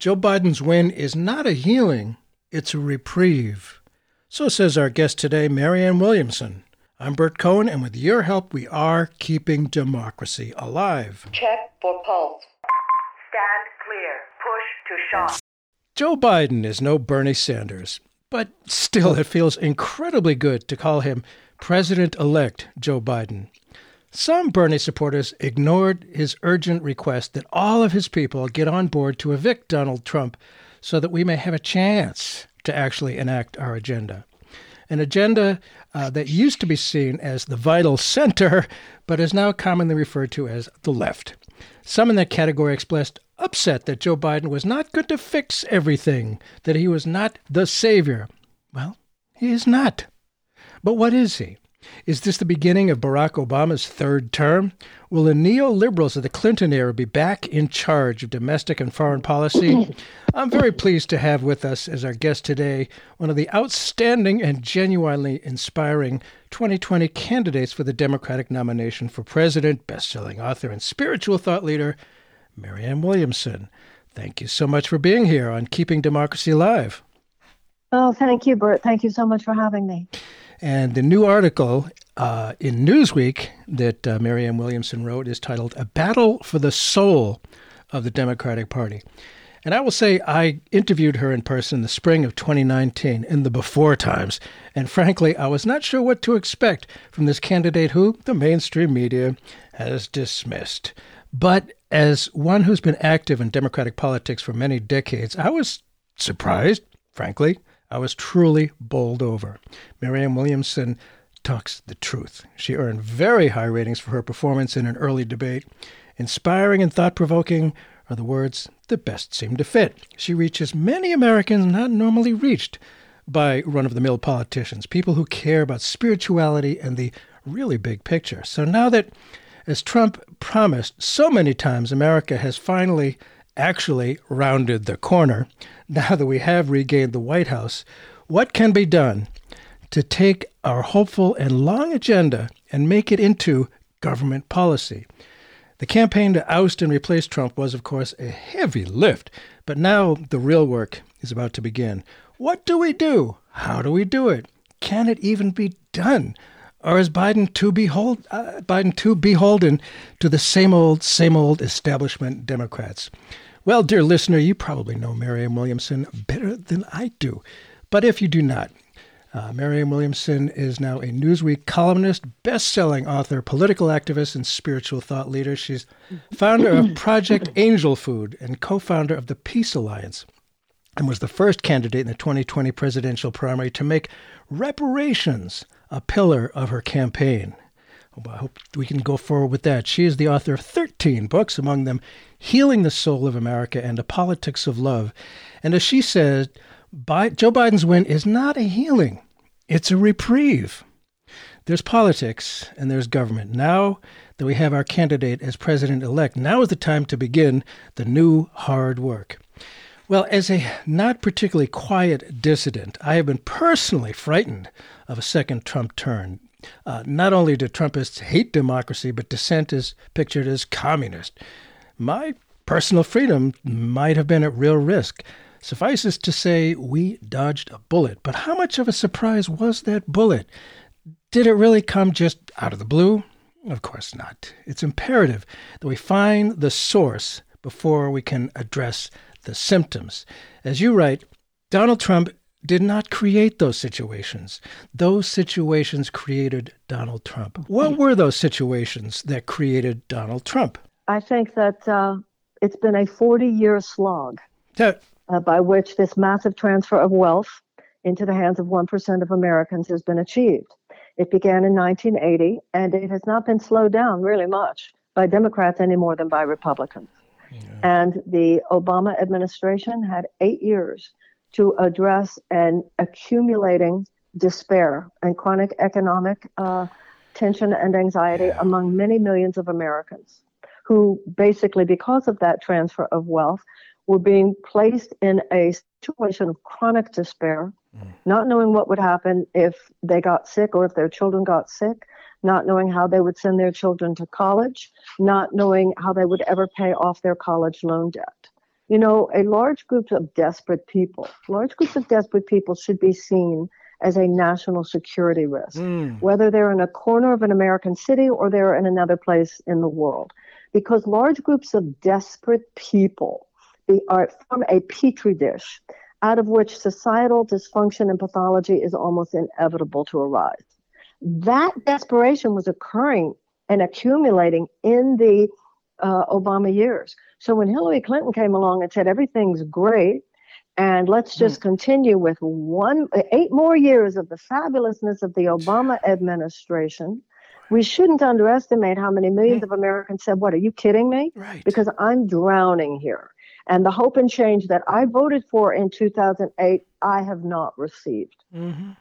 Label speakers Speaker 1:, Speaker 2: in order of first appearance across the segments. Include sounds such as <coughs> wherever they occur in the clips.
Speaker 1: Joe Biden's win is not a healing, it's a reprieve. So says our guest today, Marianne Williamson. I'm Bert Cohen, and with your help, we are keeping democracy alive.
Speaker 2: Check for pulse. Stand clear. Push to shot.
Speaker 1: Joe Biden is no Bernie Sanders, but still, it feels incredibly good to call him President elect Joe Biden. Some Bernie supporters ignored his urgent request that all of his people get on board to evict Donald Trump so that we may have a chance to actually enact our agenda. An agenda uh, that used to be seen as the vital center, but is now commonly referred to as the left. Some in that category expressed upset that Joe Biden was not going to fix everything, that he was not the savior. Well, he is not. But what is he? Is this the beginning of Barack Obama's third term? Will the neoliberals of the Clinton era be back in charge of domestic and foreign policy? <coughs> I'm very pleased to have with us as our guest today one of the outstanding and genuinely inspiring 2020 candidates for the Democratic nomination for president, best-selling author, and spiritual thought leader, Marianne Williamson. Thank you so much for being here on Keeping Democracy Alive.
Speaker 3: Oh, thank you, Bert. Thank you so much for having me.
Speaker 1: And the new article uh, in Newsweek that uh, Marianne Williamson wrote is titled A Battle for the Soul of the Democratic Party. And I will say, I interviewed her in person in the spring of 2019 in the before times. And frankly, I was not sure what to expect from this candidate who the mainstream media has dismissed. But as one who's been active in Democratic politics for many decades, I was surprised, frankly, I was truly bowled over. Marianne Williamson talks the truth. She earned very high ratings for her performance in an early debate. Inspiring and thought provoking are the words that best seem to fit. She reaches many Americans not normally reached by run of the mill politicians, people who care about spirituality and the really big picture. So now that, as Trump promised so many times, America has finally actually rounded the corner, now that we have regained the White House, what can be done to take our hopeful and long agenda and make it into government policy? The campaign to oust and replace Trump was, of course, a heavy lift, but now the real work is about to begin. What do we do? How do we do it? Can it even be done? Or is Biden too, behold, uh, Biden too beholden to the same old, same old establishment Democrats? Well, dear listener, you probably know Marianne Williamson better than I do. But if you do not, uh, Marianne Williamson is now a Newsweek columnist, best-selling author, political activist, and spiritual thought leader. She's founder of Project Angel Food and co-founder of the Peace Alliance, and was the first candidate in the 2020 presidential primary to make reparations a pillar of her campaign. I hope we can go forward with that. She is the author of 13 books, among them Healing the Soul of America and A Politics of Love. And as she says, Joe Biden's win is not a healing, it's a reprieve. There's politics and there's government. Now that we have our candidate as president elect, now is the time to begin the new hard work. Well, as a not particularly quiet dissident, I have been personally frightened of a second Trump turn. Uh, not only do Trumpists hate democracy, but dissent is pictured as communist. My personal freedom might have been at real risk. Suffices to say, we dodged a bullet. But how much of a surprise was that bullet? Did it really come just out of the blue? Of course not. It's imperative that we find the source before we can address the symptoms. As you write, Donald Trump did not create those situations. Those situations created Donald Trump. What were those situations that created Donald Trump?
Speaker 3: I think that uh, it's been a 40 year slog uh, by which this massive transfer of wealth into the hands of 1% of Americans has been achieved. It began in 1980, and it has not been slowed down really much by Democrats any more than by Republicans. Yeah. And the Obama administration had eight years to address an accumulating despair and chronic economic uh, tension and anxiety yeah. among many millions of Americans who basically, because of that transfer of wealth, were being placed in a situation of chronic despair, mm. not knowing what would happen if they got sick or if their children got sick, not knowing how they would send their children to college, not knowing how they would ever pay off their college loan debt. You know, a large group of desperate people, large groups of desperate people should be seen as a national security risk, mm. whether they're in a corner of an American city or they're in another place in the world. Because large groups of desperate people are from a petri dish out of which societal dysfunction and pathology is almost inevitable to arise. That desperation was occurring and accumulating in the uh, Obama years. So when Hillary Clinton came along and said everything's great, and let's just mm. continue with one eight more years of the fabulousness of the Obama administration. We shouldn't underestimate how many millions of Americans said, "What are you kidding me?"
Speaker 1: Right.
Speaker 3: Because I'm drowning here. And the hope and change that I voted for in 2008, I have not received. Mm-hmm.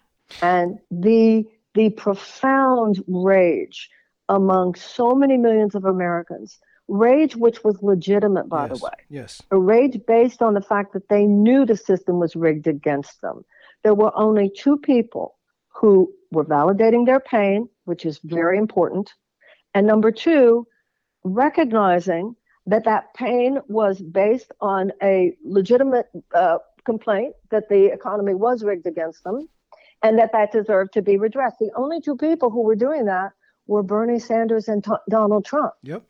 Speaker 3: And the the profound rage among so many millions of Americans, rage which was legitimate, by
Speaker 1: yes,
Speaker 3: the way,
Speaker 1: yes,
Speaker 3: a rage based on the fact that they knew the system was rigged against them. There were only two people who were validating their pain, which is very important, and number two, recognizing that that pain was based on a legitimate uh, complaint that the economy was rigged against them and that that deserved to be redressed. The only two people who were doing that were Bernie Sanders and t- Donald Trump.
Speaker 1: Yep.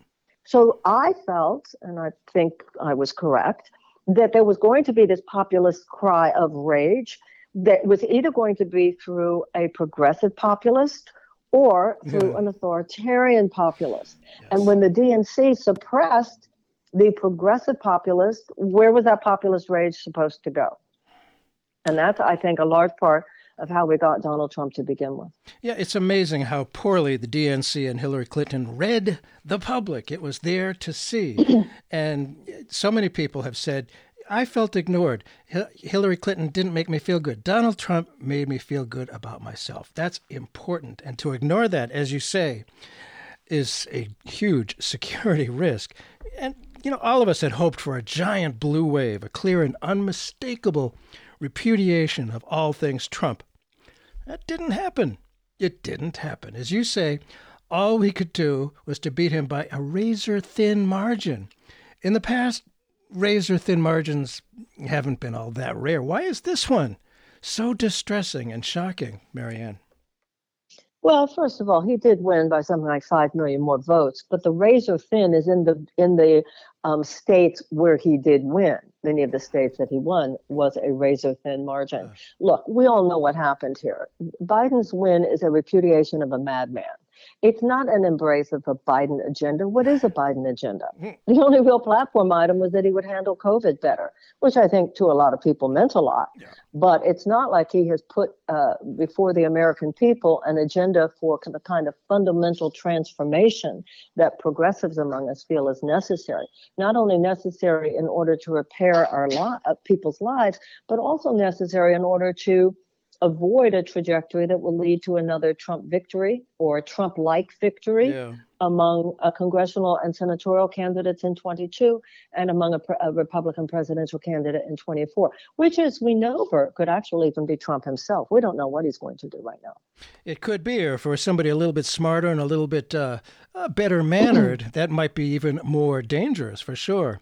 Speaker 3: So I felt, and I think I was correct, that there was going to be this populist cry of rage that was either going to be through a progressive populist or through yeah. an authoritarian populist. Yes. And when the DNC suppressed the progressive populist, where was that populist rage supposed to go? And that's, I think, a large part of how we got Donald Trump to begin with.
Speaker 1: Yeah, it's amazing how poorly the DNC and Hillary Clinton read the public. It was there to see. <clears throat> and so many people have said, I felt ignored. Hillary Clinton didn't make me feel good. Donald Trump made me feel good about myself. That's important. And to ignore that, as you say, is a huge <laughs> security risk. And you know, all of us had hoped for a giant blue wave, a clear and unmistakable repudiation of all things Trump. That didn't happen. It didn't happen. As you say, all we could do was to beat him by a razor thin margin. In the past, razor thin margins haven't been all that rare. Why is this one so distressing and shocking, Marianne?
Speaker 3: Well, first of all, he did win by something like five million more votes, but the razor thin is in the in the um, states where he did win. Many of the states that he won was a razor thin margin. Look, we all know what happened here. Biden's win is a repudiation of a madman. It's not an embrace of a Biden agenda. What is a Biden agenda? <laughs> Hmm. The only real platform item was that he would handle COVID better, which I think to a lot of people meant a lot. Yeah. But it's not like he has put uh, before the American people an agenda for the kind of fundamental transformation that progressives among us feel is necessary. Not only necessary in order to repair our li- uh, people's lives, but also necessary in order to avoid a trajectory that will lead to another Trump victory or a Trump like victory yeah. among a congressional and senatorial candidates in 22 and among a, a, Republican presidential candidate in 24, which as we know, Bert, could actually even be Trump himself. We don't know what he's going to do right now.
Speaker 1: It could be, or for somebody a little bit smarter and a little bit uh, uh, better mannered, <clears throat> that might be even more dangerous for sure.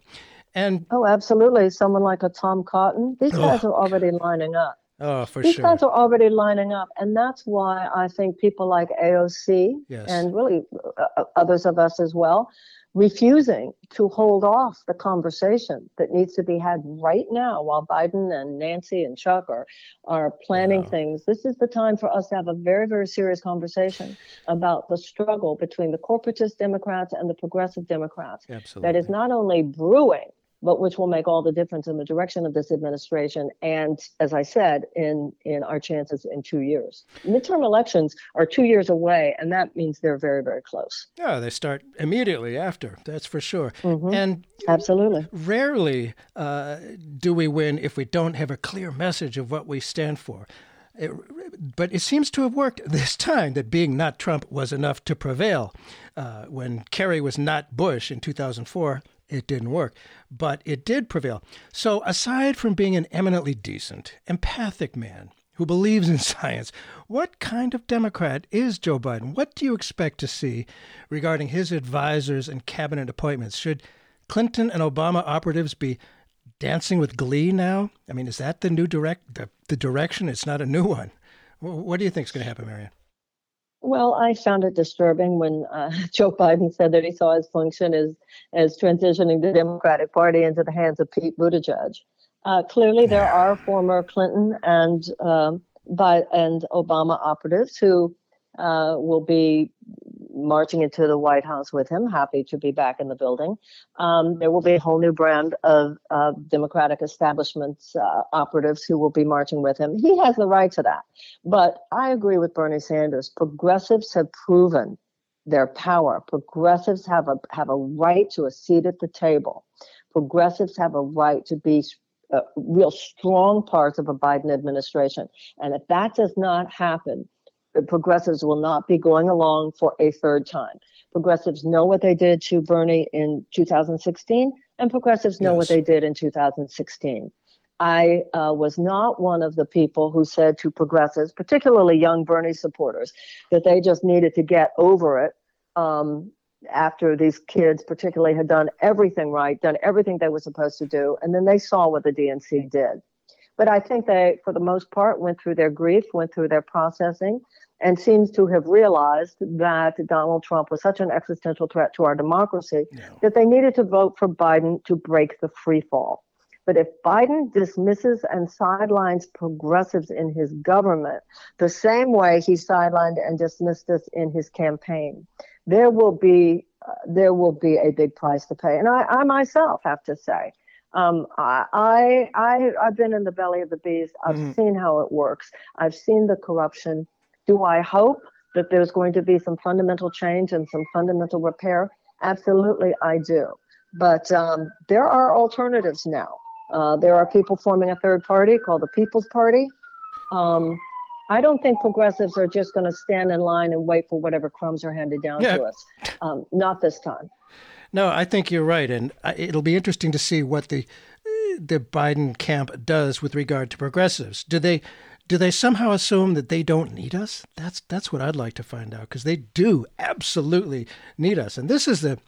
Speaker 1: And
Speaker 3: oh, absolutely. Someone like a Tom Cotton. These guys are already lining up.
Speaker 1: Oh, for
Speaker 3: These
Speaker 1: sure.
Speaker 3: guys are already lining up. And that's why I think people like AOC
Speaker 1: yes.
Speaker 3: and really uh, uh, others of us as well, refusing to hold off the conversation that needs to be had right now while Biden and Nancy and Chuck are, are planning yeah. things. This is the time for us to have a very, very serious conversation about the struggle between the corporatist Democrats and the progressive Democrats.
Speaker 1: Absolutely.
Speaker 3: That is not only brewing, but which will make all the difference in the direction of this administration and as i said in in our chances in two years. Midterm elections are two years away and that means they're very very close.
Speaker 1: Yeah they start immediately after that's for sure.
Speaker 3: Mm-hmm.
Speaker 1: and
Speaker 3: absolutely.
Speaker 1: rarely uh, do we win if we don't have a clear message of what we stand for. It, but it seems to have worked <laughs> this time that being not Trump was enough to prevail. Uh, when Kerry was not Bush in 2004, it didn't work, but it did prevail. So, aside from being an eminently decent, empathic man who believes in <laughs> science, what kind of Democrat is Joe Biden? What do you expect to see regarding his advisors and cabinet appointments? Should Clinton and Obama operatives be dancing with glee now? I mean, is that the new direct the, the direction? It's not a new one. What do you think is going to happen, Marianne?
Speaker 3: Well, I found it disturbing when uh, <laughs> Joe Biden said that he saw his function as as transitioning the Democratic Party into the hands of Pete Buttigieg. Uh, clearly, there are former Clinton and um, by and Obama operatives who uh, will be marching into the White House with him, happy to be back in the building. Um, there will be a whole new brand of uh, Democratic establishment uh, operatives who will be marching with him. He has the right to that. But I agree with Bernie Sanders. Progressives have proven their power. Progressives have a have a right to a seat at the table. Progressives have a right to be uh, real strong parts of a Biden administration. And if that does not happen, progressives will not be going along for a third time. Progressives know what they did to Bernie in 2016, and progressives know yes. what they did in 2016. I uh, was not one of the people who said to progressives, particularly young Bernie supporters, that they just needed to get over it um, after these kids, particularly, had done everything right, done everything they were supposed to do, and then they saw what the DNC did. But I think they, for the most part, went through their grief, went through their processing, and seems to have realized that Donald Trump was such an existential threat to our democracy that they needed to vote for Biden to break the free fall. But if Biden dismisses and sidelines progressives in his government the same way he sidelined and dismissed us in his campaign, there will be uh, there will be a big price to pay. And I, I myself have to say, um, I, I, I've been in the belly of the beast. I've mm. seen how it works. I've seen the corruption. Do I hope that there's going to be some fundamental change and some fundamental repair? Absolutely, I do. But um, there are alternatives now. Uh, there are people forming a third party called the People's Party. Um, I don't think progressives are just going to stand in line and wait for whatever crumbs are handed down yeah. to us. Um, not this time.
Speaker 1: No, I think you're right, and uh, it'll be interesting to see what the the Biden camp does with regard to progressives. Do they do they somehow assume that they don't need us? That's that's what I'd like to find out because they do absolutely need us, and this is the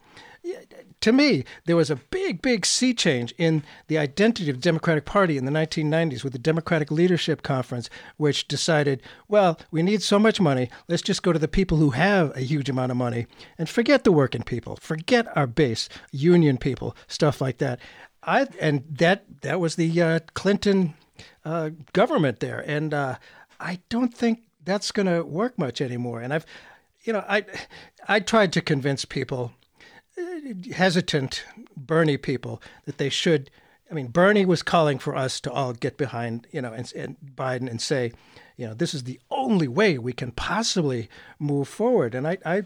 Speaker 1: to me, there was a big, big sea change in the identity of the Democratic Party in the 1990s with the Democratic Leadership Conference, which decided, well, we need so much money, let's just go to the people who have a huge amount of money and forget the working people, forget our base, union people, stuff like that. I and that that was the uh, Clinton uh, government there, and uh, I don't think that's going to work much anymore. And I've, you know, I I tried to convince people hesitant Bernie people that they should. I mean, Bernie was calling for us to all get behind, you know, and, and, Biden and say, you know, this is the only way we can possibly move forward. And I, I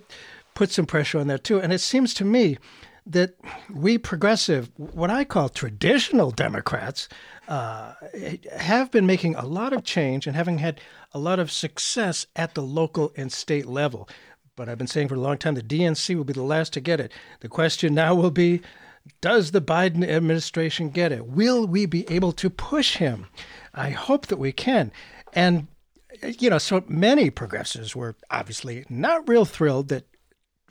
Speaker 1: put some pressure on that too. And it seems to me that we progressive, what I call traditional Democrats, uh, have been making a lot of change and having had a lot of success at the local and state level. But I've been saying for a long time the DNC will be the last to get it. The question now will be does the Biden administration get it? Will we be able to push him? I hope that we can. And, you know, so many progressives were obviously not real thrilled that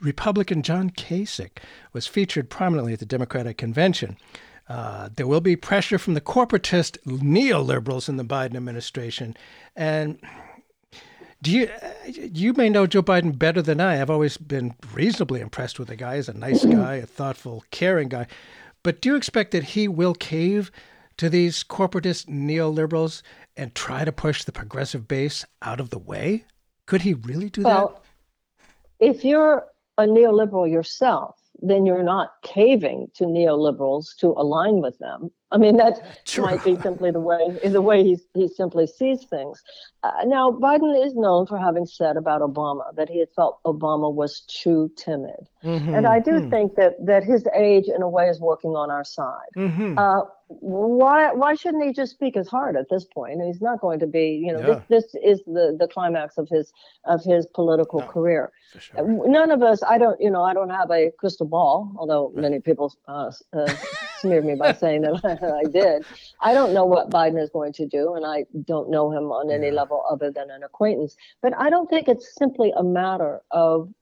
Speaker 1: Republican John Kasich was featured prominently at the Democratic convention. Uh, there will be pressure from the corporatist neoliberals in the Biden administration. And do you you may know Joe Biden better than I. I've always been reasonably impressed with the guy. He's a nice mm-hmm. guy, a thoughtful, caring guy. But do you expect that he will cave to these corporatist neoliberals and try to push the progressive base out of the way? Could he really do that?
Speaker 3: well,
Speaker 1: that?
Speaker 3: If you're a neoliberal yourself, then you're not caving to neoliberals to align with them. I mean, that True. might be simply the way the way he he simply sees things. Uh, now, Biden is known for having said about Obama that he had felt Obama was too timid, mm-hmm. and I do mm-hmm. think that that his age, in a way, is working on our side. Mm-hmm. Uh, why why shouldn't he just speak his heart at this point? He's not going to be, you know, yeah. this, this is the the climax of his of his political no, career. Sure. Uh, none of us, I don't, you know, I don't have a crystal ball, although right. many people uh, uh, <laughs> smeared me by saying that <laughs> I did. I don't know what Biden is going to do, and I don't know him on any yeah. Level other than an acquaintance. But I don't think it's simply a matter of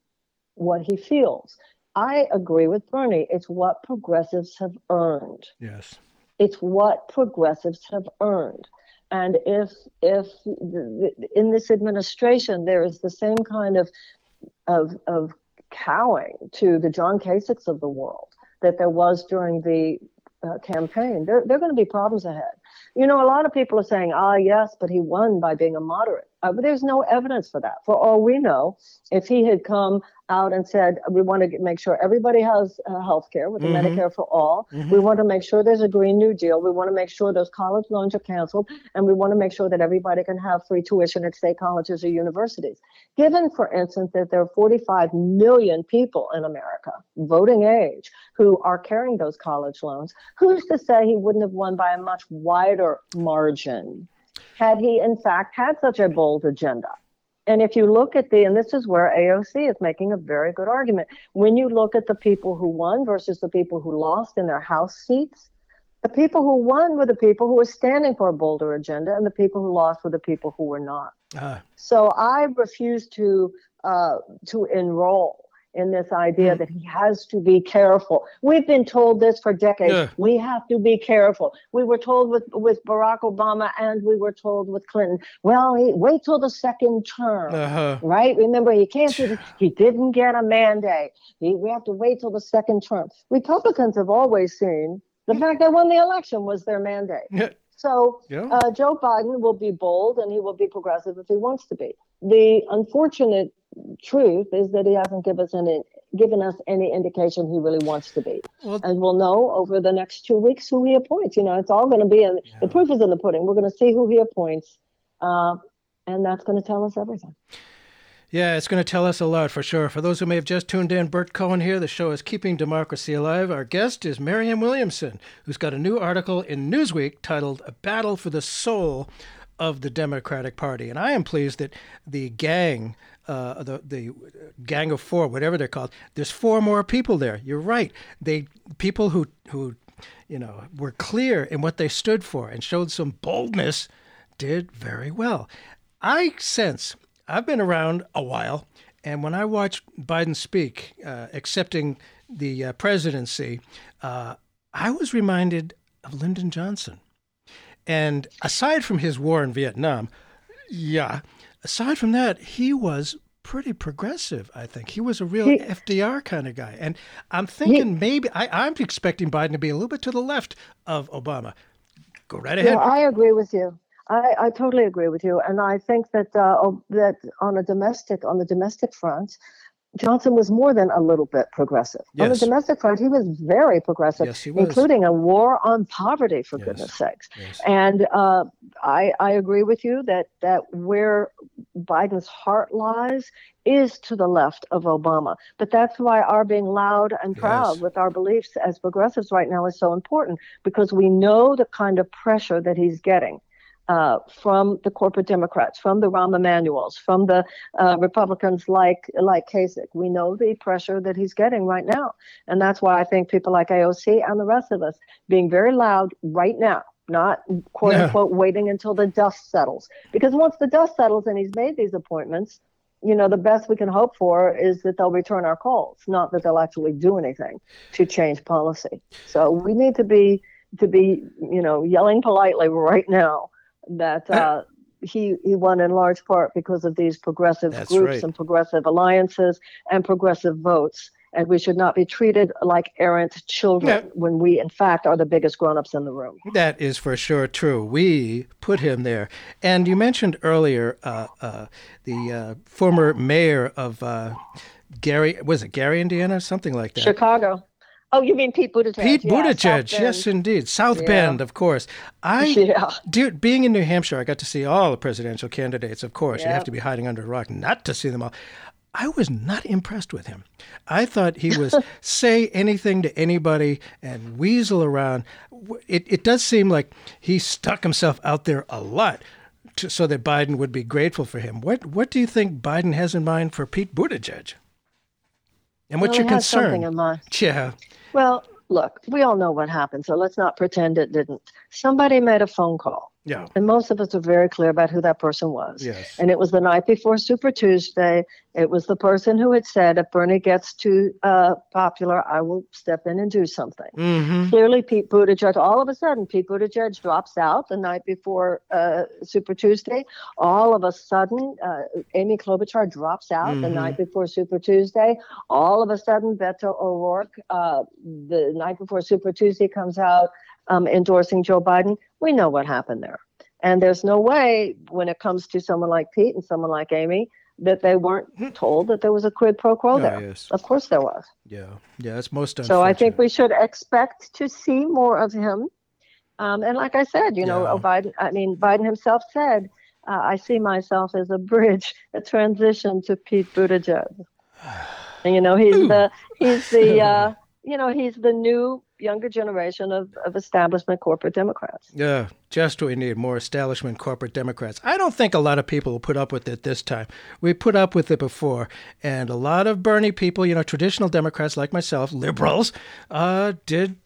Speaker 3: what he feels. I agree with Bernie. It's what progressives have earned.
Speaker 1: Yes
Speaker 3: It's what progressives have earned. And if if in this administration there is the same kind of of of cowing to the John Kasichs of the world that there was during the uh, campaign, there, there are going to be problems ahead. You know, a lot of people are saying, ah, yes, but he won by being a moderate. Uh, but there's no evidence for that. For all we know, if he had come out and said, we want to make sure everybody has uh, health care with mm-hmm. Medicare for all, mm-hmm. we want to make sure there's a Green New Deal, we want to make sure those college loans are canceled, and we want to make sure that everybody can have free tuition at state colleges or universities. Given, for instance, that there are 45 million people in America, voting age, who are carrying those college loans, who's to say he wouldn't have won by a much wider margin? Had he in fact had such a bold agenda. And if you look at the, and this is where AOC is making a very good argument, when you look at the people who won versus the people who lost in their House seats, the people who won were the people who were standing for a bolder agenda, and the people who lost were the people who were not. Uh. So I refuse to uh, to enroll in this idea mm. that he has to be careful. We've been told this for decades. Yeah. We have to be careful. We were told with, with Barack Obama and we were told with Clinton, well, he, wait till the second term, uh-huh. right? Remember, he can't do <sighs> He didn't get a mandate. He, we have to wait till the second term. Republicans have always seen the fact they won the election was their mandate. Yeah. So yeah. Uh, Joe Biden will be bold and he will be progressive if he wants to be. The unfortunate truth is that he hasn't given us any given us any indication he really wants to be. Well, and we'll know over the next two weeks who he appoints. You know, it's all going to be in yeah. the proof is in the pudding. We're going to see who he appoints, uh, and that's going to tell us everything.
Speaker 1: Yeah, it's going to tell us a lot for sure. For those who may have just tuned in, Bert Cohen here. The show is Keeping Democracy Alive. Our guest is Marianne Williamson, who's got a new article in Newsweek titled A Battle for the Soul of the Democratic Party. And I am pleased that the gang, uh, the, the gang of four, whatever they're called, there's four more people there. You're right. They People who, who you know, were clear in what they stood for and showed some boldness did very well. I sense I've been around a while, and when I watched Biden speak, uh, accepting the uh, presidency, uh, I was reminded of Lyndon Johnson. And aside from his war in Vietnam, yeah, aside from that, he was pretty progressive, I think. He was a real he, FDR kind of guy. And I'm thinking he, maybe, I, am expecting Biden to be a little bit to the left of Obama. Go right ahead.
Speaker 3: Yeah, I agree with you. I, I totally agree with you, and I think that uh, that on a domestic on the domestic front, Johnson was more than a little bit progressive. Yes. On the domestic front, he was very progressive, yes, was. including a war on poverty, for yes. goodness sakes. And uh, I, I agree with you that, that where Biden's heart lies is to the left of Obama. But that's why our being loud and proud with our beliefs as progressives right now is so important, because we know the kind of pressure that he's getting uh, from the corporate Democrats, from the Rahm Emanuels, from the uh, Republicans like like Kasich. We know the pressure that he's getting right now, and that's why I think people like AOC and the rest of us being very loud right now, not quote unquote waiting until the dust settles, because once the dust settles and he's made these appointments. You know, the best we can hope for is that they'll return our calls, not that they'll actually do anything to change policy. So we need to be to be, you know, yelling politely right now that uh, he he won in large part because of these progressive That's groups right. and progressive alliances and progressive votes. And we should not be treated like errant children when we, in fact, are the biggest grown-ups in the room.
Speaker 1: That is for sure true. We put him there. And you mentioned earlier uh, uh, the uh, former mayor of uh, Gary, was it Gary, Indiana, something like that?
Speaker 3: Chicago. Oh, you mean Pete Buttigieg?
Speaker 1: Pete yeah, Buttigieg, yes, indeed. South yeah. Bend, of course. I, <laughs> yeah. dude, being in New Hampshire, I got to see all the presidential candidates. Of course, you have to be hiding under a rock not to see them all. I was not impressed with him. I thought he was <laughs> say anything to anybody and weasel around. It, it does seem like he stuck himself out there a lot to, so that Biden would be grateful for him. What what do you think Biden has in mind for Pete Buttigieg? And what's well, your concern?
Speaker 3: Something in mind.
Speaker 1: Yeah.
Speaker 3: Well, look, we all know what happened, so let's not pretend it didn't. Somebody made a phone call
Speaker 1: Yeah.
Speaker 3: And most of us are very clear about who that person was.
Speaker 1: Yes.
Speaker 3: And it was the night before Super Tuesday. It was the person who had said, if Bernie gets too uh, popular, I will step in and do something.
Speaker 1: Mm-hmm.
Speaker 3: Clearly, Pete Buttigieg, all of a sudden, Pete Buttigieg drops out the night before uh, Super Tuesday. All of a sudden, uh, Amy Klobuchar drops out
Speaker 1: Mm-hmm.
Speaker 3: the night before Super Tuesday. All of a sudden, Beto O'Rourke, uh, the night before Super Tuesday, comes out um, endorsing Joe Biden. We know what happened there. And there's no way when it comes to someone like Pete and someone like Amy that they weren't told that there was a quid pro quo
Speaker 1: Oh,
Speaker 3: there.
Speaker 1: yes.
Speaker 3: Of course there was.
Speaker 1: Yeah. Yeah. It's most.
Speaker 3: So I think we should expect to see more of him. Um, and like I said, you know,
Speaker 1: Yeah.
Speaker 3: Biden. I mean, Biden himself said, uh, "I see myself as a bridge, a transition to Pete Buttigieg." <sighs> And you know, he's the he's the <laughs> uh, you know he's the new younger generation of, of establishment corporate Democrats.
Speaker 1: Yeah, just what we need more establishment corporate Democrats. I don't think a lot of people will put up with it this time. We put up with it before, and a lot of Bernie people, you know, traditional Democrats like myself, liberals, uh, did,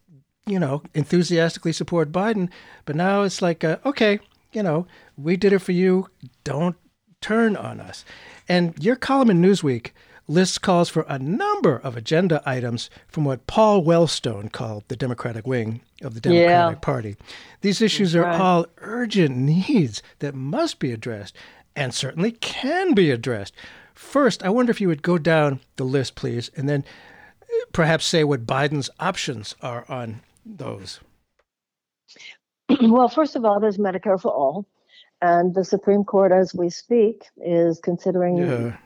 Speaker 1: you know, enthusiastically support Biden. But now it's like, uh, okay, you know, we did it for you. Don't turn on us. And your column in Newsweek lists calls for a number of agenda items from what Paul Wellstone called the Democratic wing of the Democratic
Speaker 3: Yeah.
Speaker 1: Party. These issues are
Speaker 3: Right.
Speaker 1: all urgent needs that must be addressed and certainly can be addressed. First, I wonder if you would go down the list, please, and then uh, perhaps say what Biden's options are on those.
Speaker 3: well, first of all, there's Medicare for all. And the Supreme Court, as we speak, is considering
Speaker 1: Yeah.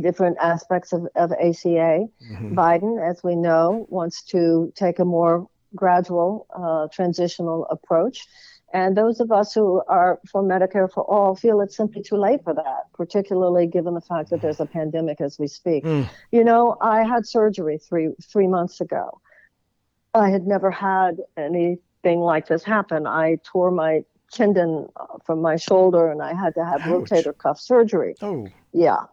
Speaker 3: Different aspects of, of ACA. Biden, as we know, wants to take a more gradual uh, transitional approach. And those of us who are for Medicare for all feel it's simply too late for that, particularly given the fact that there's a pandemic as we speak.
Speaker 1: Mm.
Speaker 3: You know, I had surgery three three months ago. I had never had anything like this happen. I tore my tendon uh, from my shoulder and I had to have
Speaker 1: Ouch.
Speaker 3: rotator cuff surgery.
Speaker 1: Oh,
Speaker 3: Yeah,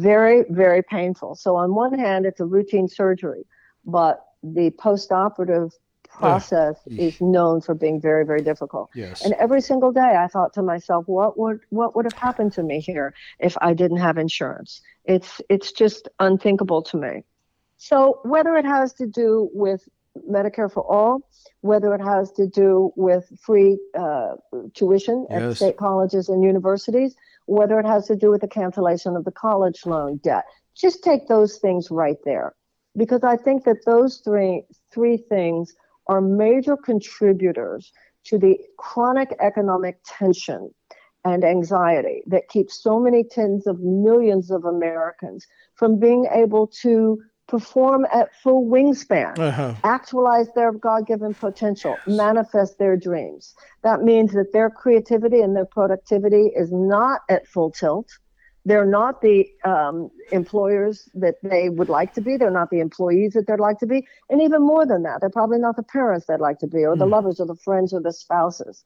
Speaker 3: very, very painful. So, on one hand, it's a routine surgery, but the post operative process is known for being very, very difficult.
Speaker 1: yes.
Speaker 3: And every single day I thought to myself, what would what would have happened to me here if I didn't have insurance? It's it's just unthinkable to me. So whether it has to do with Medicare for all, whether it has to do with free uh, tuition at state colleges and universities, whether it has to do with the cancellation of the college loan debt, just take those things right there, because I think that those three three things are major contributors to the chronic economic tension and anxiety that keeps so many tens of millions of Americans from being able to perform at full wingspan,
Speaker 1: Uh-huh.
Speaker 3: actualize their God given potential, manifest their dreams. That means that their creativity and their productivity is not at full tilt. They're not the um, employers that they would like to be. They're not the employees that they'd like to be. And even more than that, they're probably not the parents they'd like to be, or the lovers, or the friends, or the spouses.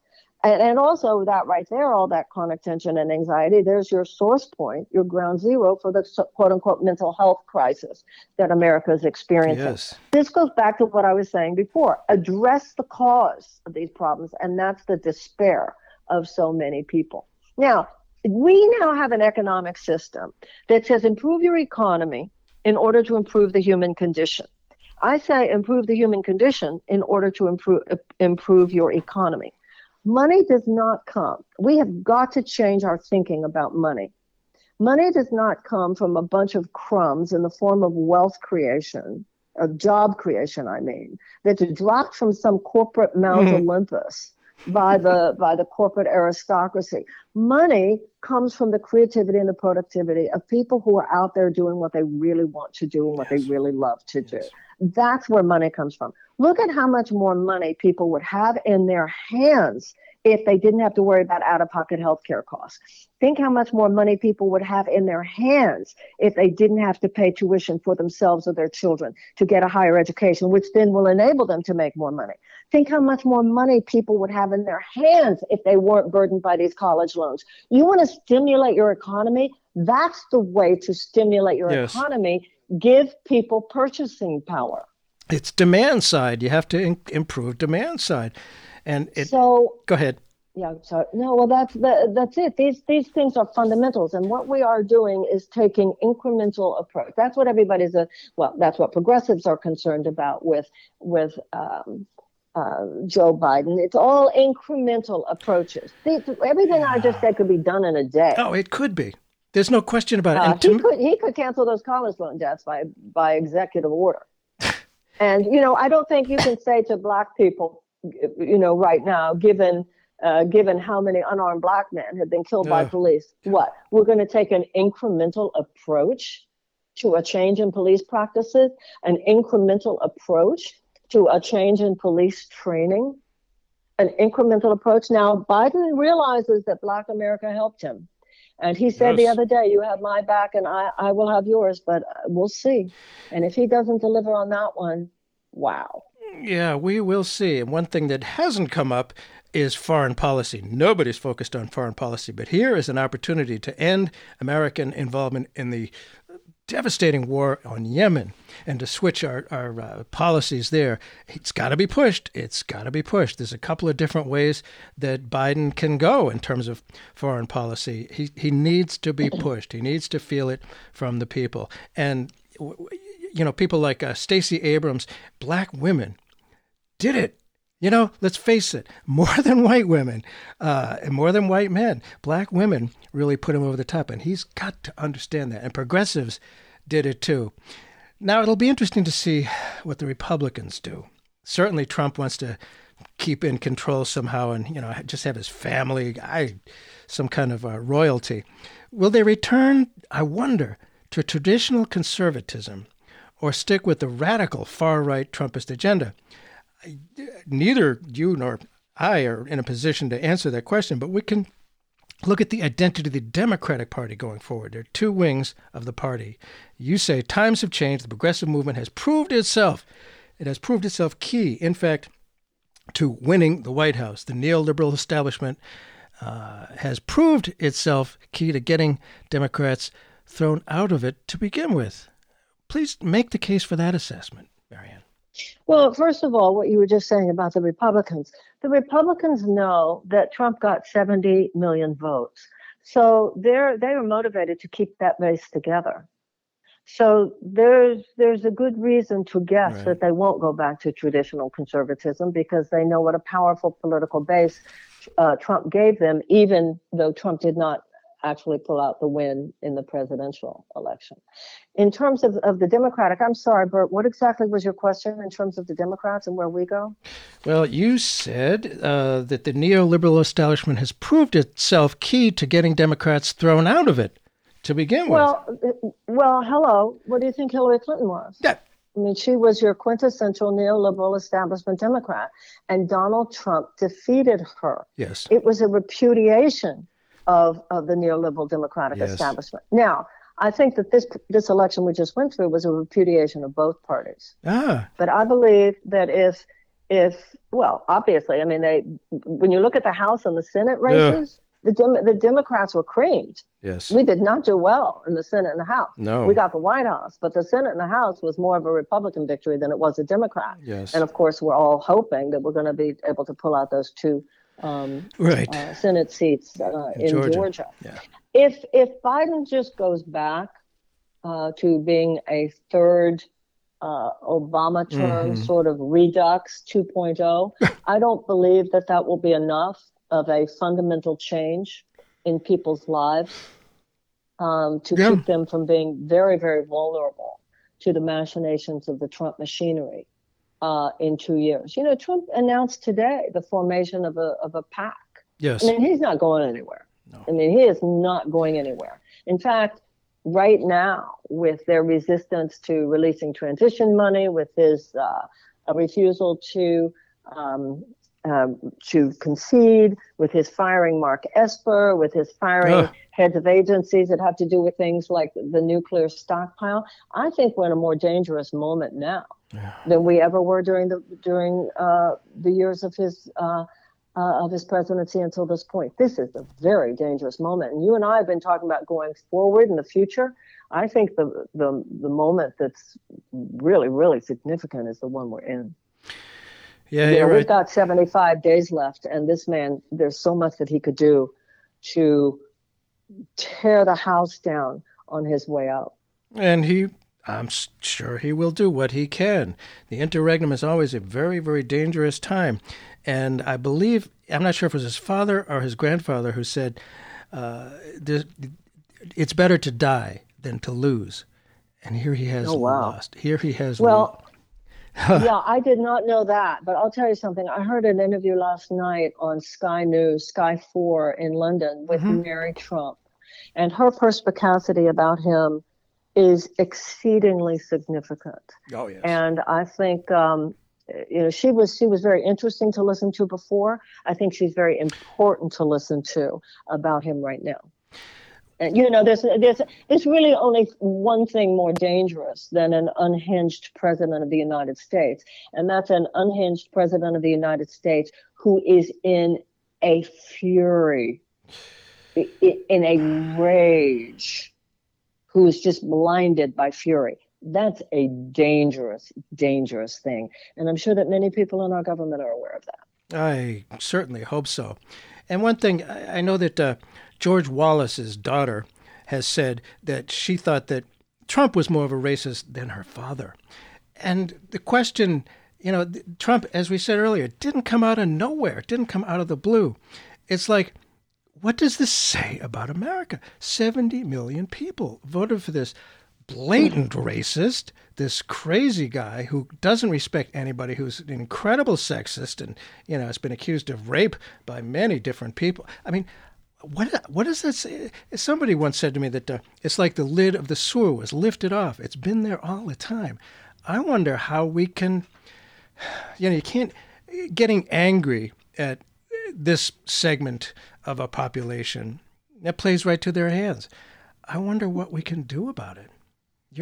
Speaker 3: And, and also, that right there, all that chronic tension and anxiety, there's your source point, your ground zero for the quote unquote mental health crisis that America is experiencing.
Speaker 1: Yes.
Speaker 3: This goes back to what I was saying before address the cause of these problems, and that's the despair of so many people. Now, we now have an economic system that says improve your economy in order to improve the human condition. I say improve the human condition in order to improve improve your economy. Money does not come. We have got to change our thinking about money. Money does not come from a bunch of crumbs in the form of wealth creation, of job creation, I mean, that's dropped from some corporate Mount mm-hmm. Olympus by the by the corporate aristocracy. Money comes from the creativity and the productivity of people who are out there doing what they really want to do and what they really love to do. That's where money comes from. Look at how much more money people would have in their hands if they didn't have to worry about out of pocket healthcare costs. Think how much more money people would have in their hands if they didn't have to pay tuition for themselves or their children to get a higher education, which then will enable them to make more money. Think how much more money people would have in their hands if they weren't burdened by these college loans. You want to stimulate your economy? That's the way to stimulate your
Speaker 1: Yes.
Speaker 3: economy. Give people purchasing power.
Speaker 1: It's demand side. You have to in- improve demand side. And it
Speaker 3: So
Speaker 1: go ahead.
Speaker 3: Yeah, so no, well, that's the, that's it. These these things are fundamentals, and what we are doing is taking incremental approach. That's what everybody's a well. That's what progressives are concerned about with with um, uh, Joe Biden. It's all incremental approaches. These, everything I just said could be done in a day.
Speaker 1: Oh, it could be. There's no question about
Speaker 3: it. Uh, he could he could cancel those college loan debts by by executive order. <laughs> and you know, I don't think you can say to black people, you know, right now, given uh, given how many unarmed black men have been killed by police. What? We're going to take an incremental approach to a change in police practices, an incremental approach to a change in police training, an incremental approach. Now, Biden realizes that Black America helped him. And he said yes. the other day, You have my back and I, I will have yours, but we'll see. And if he doesn't deliver on that one, wow.
Speaker 1: Yeah, we will see. And one thing that hasn't come up is foreign policy. Nobody's focused on foreign policy, but here is an opportunity to end American involvement in the devastating war on Yemen and to switch our, our uh, policies there. It's got to be pushed. It's got to be pushed. There's a couple of different ways that Biden can go in terms of foreign policy. He, he needs to be <clears throat> pushed, he needs to feel it from the people. And, you know, people like uh, Stacey Abrams, black women, did it you know, let's face it, <laughs> more than white women uh, and more than white men, black women really put him over the top. And he's got to understand that. And progressives did it too. Now, it'll be interesting to see what the Republicans do. Certainly, Trump wants to keep in control somehow and, you know, just have his family, I, some kind of uh, royalty. Will they return, I wonder, to traditional conservatism or stick with the radical far right Trumpist agenda? Neither you nor I are in a position to answer that question, but we can look at the identity of the Democratic Party going forward. There are two wings of the party. You say times have changed. The progressive movement has proved itself. It has proved itself key, in fact, to winning the White House. The neoliberal establishment uh, has proved itself key to getting Democrats thrown out of it to begin with. Please make the case for that assessment, Marianne.
Speaker 3: Well, first of all, what you were just saying about the Republicans, the Republicans know that Trump got 70 million votes. So they're they are motivated to keep that base together. So there's there's a good reason to guess right. that they won't go back to traditional conservatism because they know what a powerful political base uh, Trump gave them, even though Trump did not actually pull out the win in the presidential election. In terms of, of the Democratic, I'm sorry, Bert, what exactly was your question in terms of the Democrats and where we go?
Speaker 1: Well, you said uh, that the neoliberal establishment has proved itself key to getting Democrats thrown out of it to begin
Speaker 3: well, with. Well, well, hello. What do you think Hillary Clinton was?
Speaker 1: Yeah.
Speaker 3: I mean, she was your quintessential neoliberal establishment Democrat, and Donald Trump defeated her.
Speaker 1: Yes.
Speaker 3: It was a repudiation of, of the neoliberal democratic yes. establishment. Now, I think that this this election we just went through was a repudiation of both parties.
Speaker 1: Ah.
Speaker 3: But I believe that if if well, obviously, I mean, they when you look at the House and the Senate races, yeah. the Dem- the Democrats were creamed.
Speaker 1: Yes,
Speaker 3: we did not do well in the Senate and the House.
Speaker 1: No,
Speaker 3: we got the White House, but the Senate and the House was more of a Republican victory than it was a Democrat.
Speaker 1: Yes,
Speaker 3: and of course, we're all hoping that we're going to be able to pull out those two um,
Speaker 1: right.
Speaker 3: uh, Senate seats uh, in, in Georgia. Georgia.
Speaker 1: Yeah.
Speaker 3: If if Biden just goes back uh, to being a third uh, Obama term, mm-hmm. sort of redux 2.0, <laughs> I don't believe that that will be enough of a fundamental change in people's lives um, to yeah. keep them from being very, very vulnerable to the machinations of the Trump machinery uh, in two years. You know, Trump announced today the formation of a of a PAC.
Speaker 1: Yes.
Speaker 3: I mean, he's not going anywhere. No. I mean, he is not going anywhere. In fact, right now, with their resistance to releasing transition money, with his uh, refusal to um, um, to concede, with his firing Mark Esper, with his firing Ugh. heads of agencies that have to do with things like the nuclear stockpile, I think we're in a more dangerous moment now yeah. than we ever were during the during uh, the years of his uh, uh, of his presidency until this point. This is a very dangerous moment, and you and I have been talking about going forward in the future. I think the the the moment that's really really significant is the one we're in.
Speaker 1: Yeah,
Speaker 3: you
Speaker 1: know,
Speaker 3: we've got 75 days left, and this man, there's so much that he could do to tear the house down on his way out.
Speaker 1: And he, I'm sure he will do what he can. The interregnum is always a very, very dangerous time. And I believe, I'm not sure if it was his father or his grandfather who said, uh, it's better to die than to lose. And here he has
Speaker 3: oh, wow.
Speaker 1: lost. Here he has
Speaker 3: well, <laughs> yeah, I did not know that, but I'll tell you something. I heard an interview last night on Sky News, Sky 4 in London with mm-hmm. Mary Trump, and her perspicacity about him is exceedingly significant.
Speaker 1: Oh yes.
Speaker 3: And I think um, you know she was she was very interesting to listen to before. I think she's very important to listen to about him right now. You know, there's there's there's really only one thing more dangerous than an unhinged president of the United States, and that's an unhinged president of the United States who is in a fury, in a rage who is just blinded by fury. That's a dangerous, dangerous thing. And I'm sure that many people in our government are aware of that.
Speaker 1: I certainly hope so. And one thing, I know that uh, George Wallace's daughter has said that she thought that Trump was more of a racist than her father. And the question, you know, Trump, as we said earlier, didn't come out of nowhere, It didn't come out of the blue. It's like, what does this say about America? 70 million people voted for this blatant racist, this crazy guy who doesn't respect anybody, who's an incredible sexist and, you know, has been accused of rape by many different people. I mean, what what does that say? Somebody once said to me that uh, it's like the lid of the sewer was lifted off. It's been there all the time. I wonder how we can, <sighs> you know, you can't getting angry at this segment of a population that plays right to their hands. I wonder what we can do about it.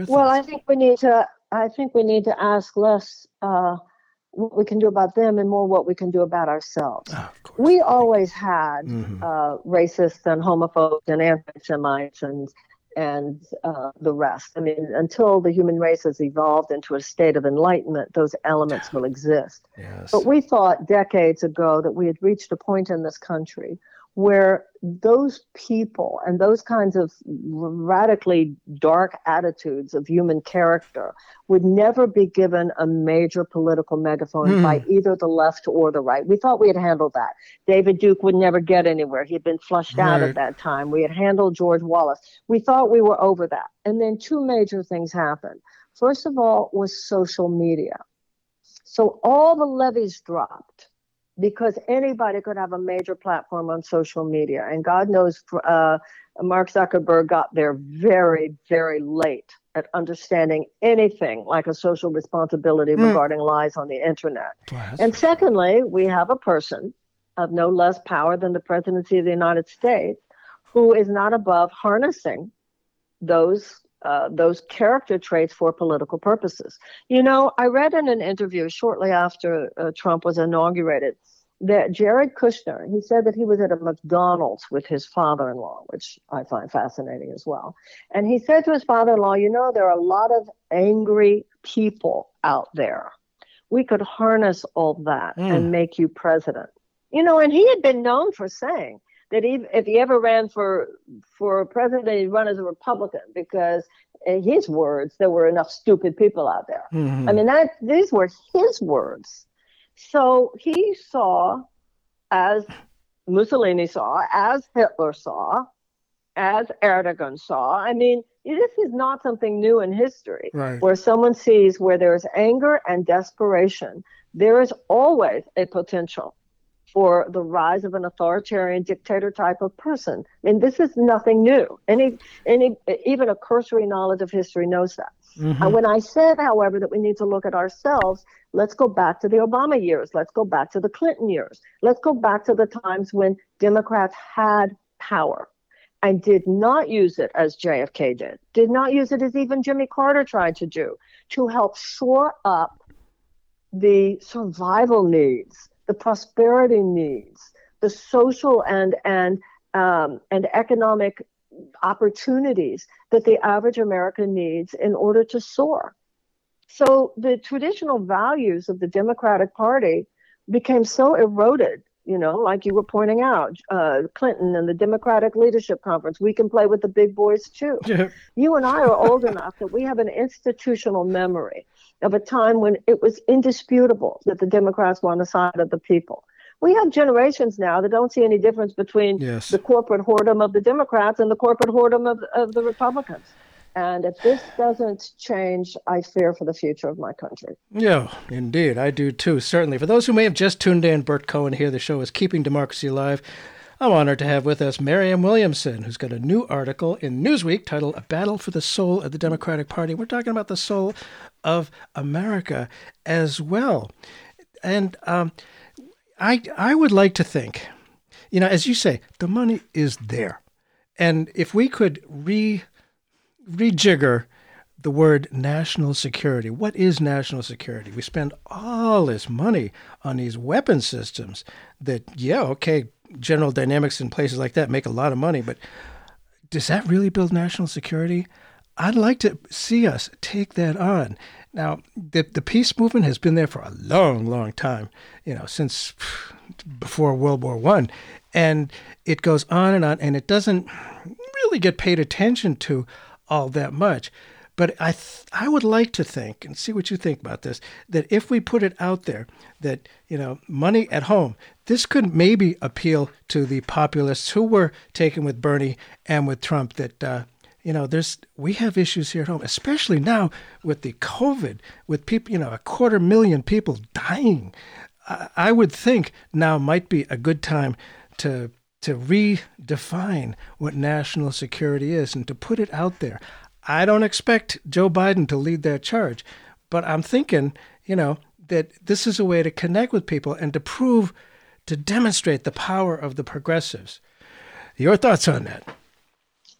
Speaker 3: well, I think we need to. I think we need to ask less uh, what we can do about them and more what we can do about ourselves.
Speaker 1: Oh,
Speaker 3: we always had mm-hmm. uh, racists and homophobes and anti-Semites and and uh, the rest. I mean, until the human race has evolved into a state of enlightenment, those elements will exist.
Speaker 1: Yes.
Speaker 3: But we thought decades ago that we had reached a point in this country where those people and those kinds of radically dark attitudes of human character would never be given a major political megaphone mm. by either the left or the right. We thought we had handled that. David Duke would never get anywhere. He had been flushed right. out at that time. We had handled George Wallace. We thought we were over that. And then two major things happened. First of all was social media. So all the levees dropped because anybody could have a major platform on social media. And God knows uh, Mark Zuckerberg got there very, very late at understanding anything like a social responsibility mm. regarding lies on the internet. and secondly, we have a person of no less power than the presidency of the United States who is not above harnessing those uh, those character traits for political purposes. You know, I read in an interview shortly after uh, Trump was inaugurated that Jared Kushner, he said that he was at a McDonald's with his father in law, which I find fascinating as well. And he said to his father in law, You know, there are a lot of angry people out there. We could harness all that mm. and make you president. You know, and he had been known for saying, that if he ever ran for for president, he'd run as a Republican because, in his words, there were enough stupid people out there. Mm-hmm. I mean, that these were his words. So he saw, as Mussolini saw, as Hitler saw, as Erdogan saw. I mean, this is not something new in history
Speaker 1: right.
Speaker 3: where someone sees where there's anger and desperation, there is always a potential for the rise of an authoritarian dictator type of person. I mean, this is nothing new. Any, any, even a cursory knowledge of history knows that. Mm-hmm. And when I said, however, that we need to look at ourselves, let's go back to the Obama years. Let's go back to the Clinton years. Let's go back to the times when Democrats had power and did not use it as JFK did, did not use it as even Jimmy Carter tried to do to help shore up the survival needs the prosperity needs, the social and and um, and economic opportunities that the average American needs in order to soar. So the traditional values of the Democratic Party became so eroded you know, like you were pointing out, uh, Clinton and the Democratic Leadership Conference, we can play with the big boys too. <laughs> You and I are old enough that we have an institutional memory of a time when it was indisputable that the Democrats were on the side of the people. We have generations now that don't see any difference between yes. the corporate whoredom of the Democrats and the corporate whoredom of, of the Republicans. And if this doesn't change, I fear for the future of my country.
Speaker 1: Yeah, indeed. I do too, certainly. For those who may have just tuned in, Bert Cohen here. The show is Keeping Democracy Alive. I'm honored to have with us Marianne Williamson, who's got a new article in Newsweek titled A Battle for the Soul of the Democratic Party. We're talking about the soul of America as well. And um, I, I would like to think, you know, as you say, the money is there. And if we could re rejigger the word national security. What is national security? We spend all this money on these weapon systems that, yeah, okay, General Dynamics and places like that make a lot of money, but does that really build national security? I'd like to see us take that on. Now, the, the peace movement has been there for a long, long time, you know, since before World War One, and it goes on and on, and it doesn't really get paid attention to all that much. But I, th- I would like to think, and see what you think about this, that if we put it out there, that you know, money at home, this could maybe appeal to the populists who were taken with Bernie and with Trump. That uh, you know, there's we have issues here at home, especially now with the COVID, with people, you know, a quarter million people dying. I, I would think now might be a good time to to redefine what national security is and to put it out there. I don't expect Joe Biden to lead that charge, but I'm thinking, you know, that this is a way to connect with people and to prove, to demonstrate the power of the progressives. Your thoughts on that?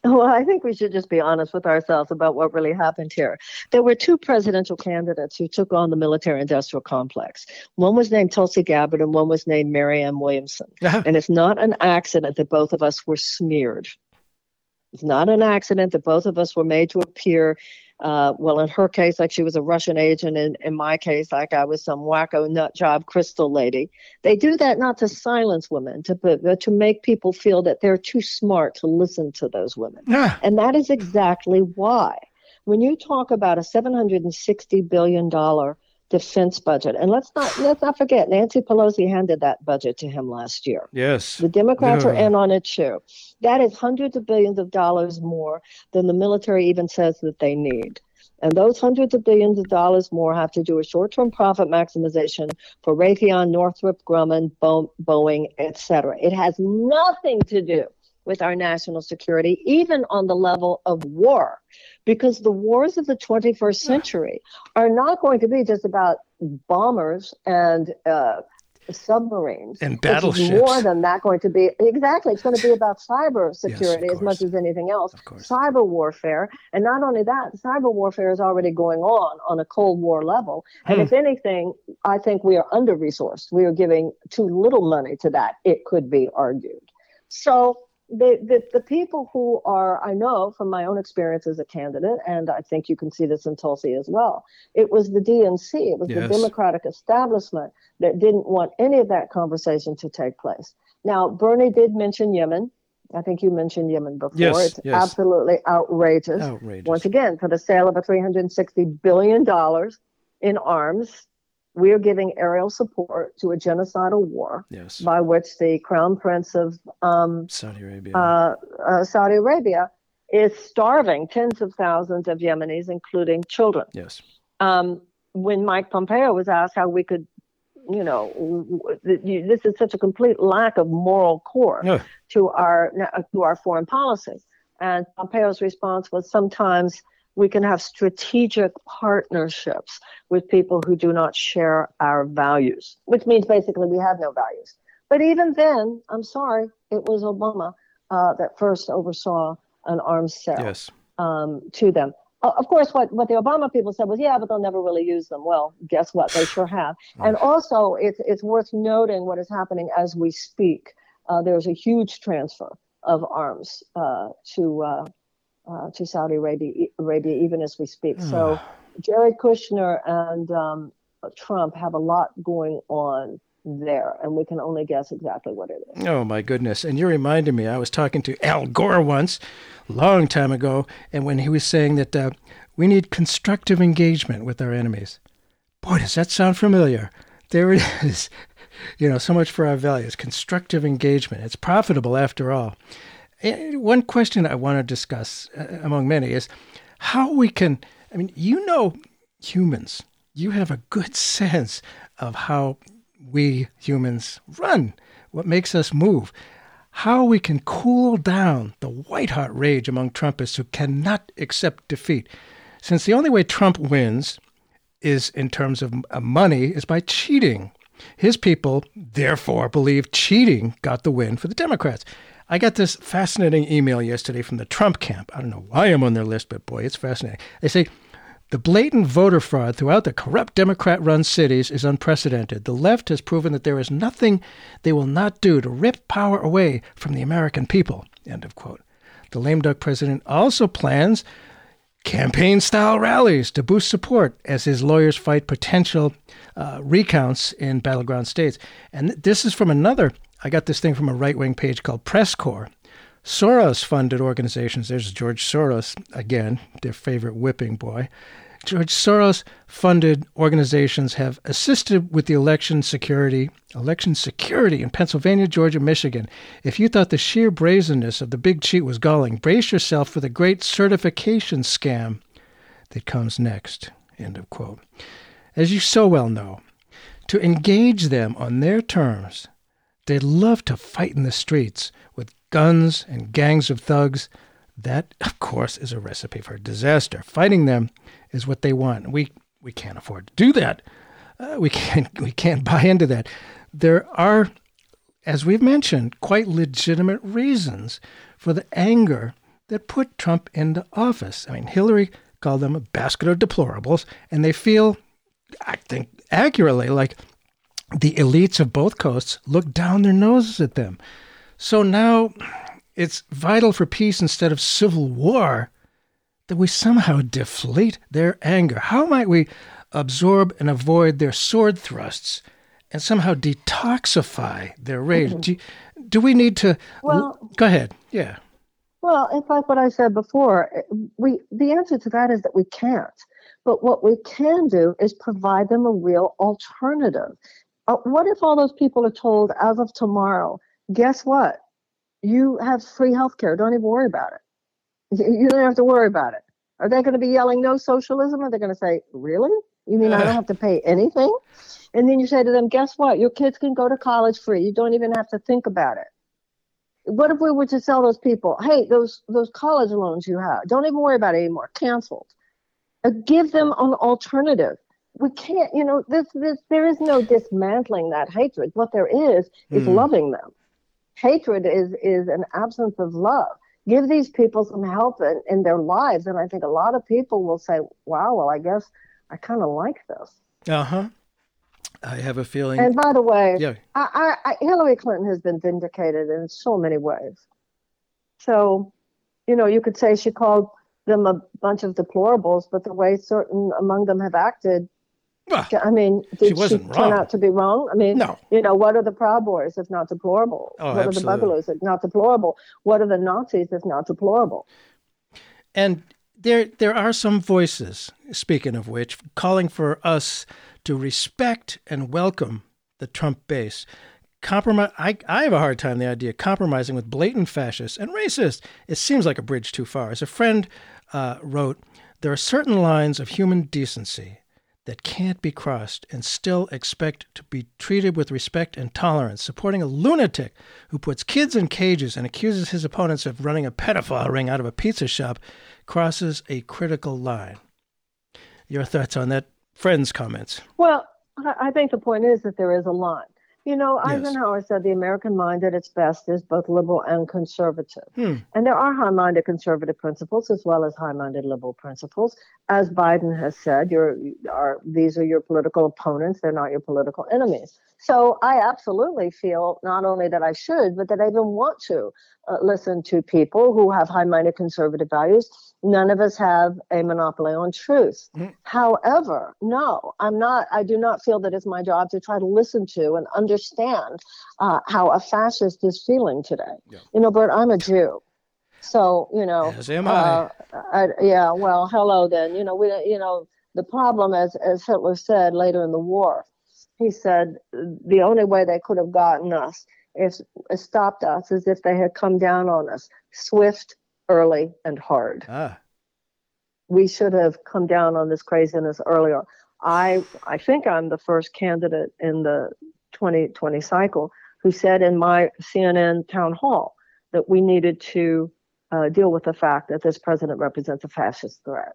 Speaker 3: Well, I think we should just be honest with ourselves about what really happened here. There were two presidential candidates who took on the military industrial complex. One was named Tulsi Gabbard and one was named Marianne Williamson. <laughs> Uh-huh. and it's not an accident that both of us were smeared. It's not an accident that both of us were made to appear uh, well, in her case, like she was a Russian agent, and in my case, like I was some wacko nut job crystal lady. They do that not to silence women, to but to make people feel that they're too smart to listen to those women. Yeah. And that is exactly why. When you talk about a $760 billion defense budget. And let's not let's not forget Nancy Pelosi handed that budget to him last year.
Speaker 1: Yes.
Speaker 3: The Democrats yeah. are in on it too. That is hundreds of billions of dollars more than the military even says that they need. And those hundreds of billions of dollars more have to do with short-term profit maximization for Raytheon, Northrop Grumman, Bo- Boeing, etc. It has nothing to do with our national security, even on the level of war, because the wars of the 21st century are not going to be just about bombers and uh, submarines
Speaker 1: and battleships.
Speaker 3: It's more than that going to be exactly. It's going to be about cyber security yes, as much as anything else. Cyber warfare, and not only that, cyber warfare is already going on on a Cold War level. And hmm. if anything, I think we are under resourced. We are giving too little money to that. It could be argued. So the, the, the people who are, I know from my own experience as a candidate, and I think you can see this in Tulsi as well, it was the DNC, it was yes. the Democratic establishment that didn't want any of that conversation to take place. Now, Bernie did mention Yemen. I think you mentioned Yemen before.
Speaker 1: Yes,
Speaker 3: it's
Speaker 1: yes.
Speaker 3: absolutely outrageous.
Speaker 1: outrageous.
Speaker 3: Once again, for the sale of a $360 billion in arms we are giving aerial support to a genocidal war
Speaker 1: yes.
Speaker 3: by which the crown prince of um,
Speaker 1: Saudi Arabia,
Speaker 3: uh, uh, Saudi Arabia is starving tens of thousands of Yemenis, including children.
Speaker 1: Yes.
Speaker 3: Um, when Mike Pompeo was asked how we could, you know, this is such a complete lack of moral core yeah. to our to our foreign policy, and Pompeo's response was sometimes we can have strategic partnerships with people who do not share our values, which means basically we have no values. But even then, I'm sorry, it was Obama uh, that first oversaw an arms sale
Speaker 1: yes.
Speaker 3: um, to them. Uh, of course, what, what the Obama people said was, yeah, but they'll never really use them. Well, guess what? They sure have. <sighs> And also, it's, it's worth noting what is happening as we speak. Uh, there's a huge transfer of arms uh, to uh, to Saudi Arabia, Arabia, even as we speak. so Jared Kushner and um, Trump have a lot going on there, and we can only guess exactly what it is.
Speaker 1: Oh my goodness! And you reminded me. I was talking to Al Gore once, long time ago, and when he was saying that uh, we need constructive engagement with our enemies. Boy, does that sound familiar! There it is. <laughs> You know, so much for our values. Constructive engagement. It's profitable after all. And one question I want to discuss, uh, among many, is how we can. I mean, you know, humans. You have a good <laughs> sense of how we humans run, what makes us move, how we can cool down the white hot rage among Trumpists who cannot accept defeat. Since the only way Trump wins is in terms of money is by cheating. His people, therefore, believe cheating got the win for the Democrats. I got this fascinating email yesterday from the Trump camp. I don't know why I'm on their list, but boy, it's fascinating. They say the blatant voter fraud throughout the corrupt Democrat run cities is unprecedented. The left has proven that there is nothing they will not do to rip power away from the American people. End of quote. The lame duck president also plans campaign style rallies to boost support as his lawyers fight potential uh, recounts in battleground states. And this is from another, I got this thing from a right wing page called Press Corps. Soros funded organizations, there's George Soros again, their favorite whipping boy. George Soros funded organizations have assisted with the election security, election security in Pennsylvania, Georgia, Michigan. If you thought the sheer brazenness of the big cheat was galling, brace yourself for the great certification scam that comes next. End of quote. As you so well know, to engage them on their terms, they love to fight in the streets with guns and gangs of thugs. That, of course, is a recipe for disaster. Fighting them is what they want. We we can't afford to do that. Uh, we <laughs> can't we can't buy into that. There are, as we've mentioned, quite legitimate reasons for the anger that put Trump into office. I mean, Hillary called them a basket of deplorables, and they feel, I think, accurately like the elites of both coasts look down their noses at them. So now it's vital for peace instead of civil war that we somehow deflate their anger. How might we absorb and avoid their sword thrusts and somehow detoxify their rage? Mm-hmm. Do, do we need to? Well, go ahead. Yeah.
Speaker 3: Well, in fact, what I said before, we the answer to that is that we can't. But what we can do is provide them a real alternative. Uh, what if all those people are told as of tomorrow, guess what? You have free health care. Don't even worry about it. You don't have to worry about it. Are they going to be yelling no socialism? Are they going to say, really? You mean I don't <laughs> have to pay anything? And then you say to them, guess what? Your kids can go to college free. You don't even have to think about it. What if we were to tell those people, hey, those those college loans you have, don't even worry about it anymore, canceled. Uh, give them an alternative we can't, you know, this, this, there is no dismantling that hatred. What there is is mm. loving them. Hatred is is an absence of love. Give these people some help in, in their lives, and I think a lot of people will say, "Wow, well, I guess I kind of like this."
Speaker 1: Uh huh. I have a feeling.
Speaker 3: And by the way, yeah. I, I, Hillary Clinton has been vindicated in so many ways. So, you know, you could say she called them a bunch of deplorables, but the way certain among them have acted well, I mean, did she, wasn't she turn out to be wrong? I mean, no. you know, what are the Proud Boys if not deplorable? Oh, what absolutely. are the Boogaloos if not deplorable? What are the Nazis if not deplorable?
Speaker 1: And there, there are some voices, speaking of which, calling for us to respect and welcome the Trump base. Compromise. I, I have a hard time the idea of compromising with blatant fascists and racists. It seems like a bridge too far. As a friend uh, wrote, there are certain lines of human decency that can't be crossed and still expect to be treated with respect and tolerance. Supporting a lunatic who puts kids in cages and accuses his opponents of running a pedophile ring out of a pizza shop crosses a critical line. Your thoughts on that friend's comments?
Speaker 3: Well, I think the point is that there is a line. You know, yes. Eisenhower said the American mind at its best is both liberal and conservative. Hmm. And there are high minded conservative principles as well as high minded liberal principles. As Biden has said, you're, are, these are your political opponents, they're not your political enemies. So I absolutely feel not only that I should, but that I even want to uh, listen to people who have high minded conservative values. None of us have a monopoly on truth. Mm-hmm. However, no, I'm not, I do not feel that it's my job to try to listen to and understand understand uh, how a fascist is feeling today. Yeah. You know, Bert, I'm a Jew. So, you know,
Speaker 1: as am I. Uh,
Speaker 3: I. Yeah, well, hello then. You know, we, you know, the problem, as, as Hitler said later in the war, he said the only way they could have gotten us is stopped us is if they had come down on us swift, early, and hard. Ah. We should have come down on this craziness earlier. I I think I'm the first candidate in the 2020 cycle who said in my CNN town hall that we needed to uh, deal with the fact that this president represents a fascist threat.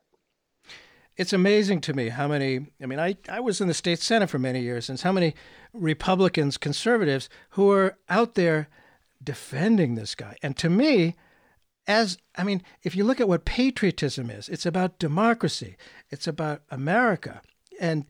Speaker 1: It's amazing to me how many i mean I, I was in the state senate for many years and how many republicans conservatives who are out there defending this guy. And to me as i mean if you look at what patriotism is it's about democracy. It's about america. And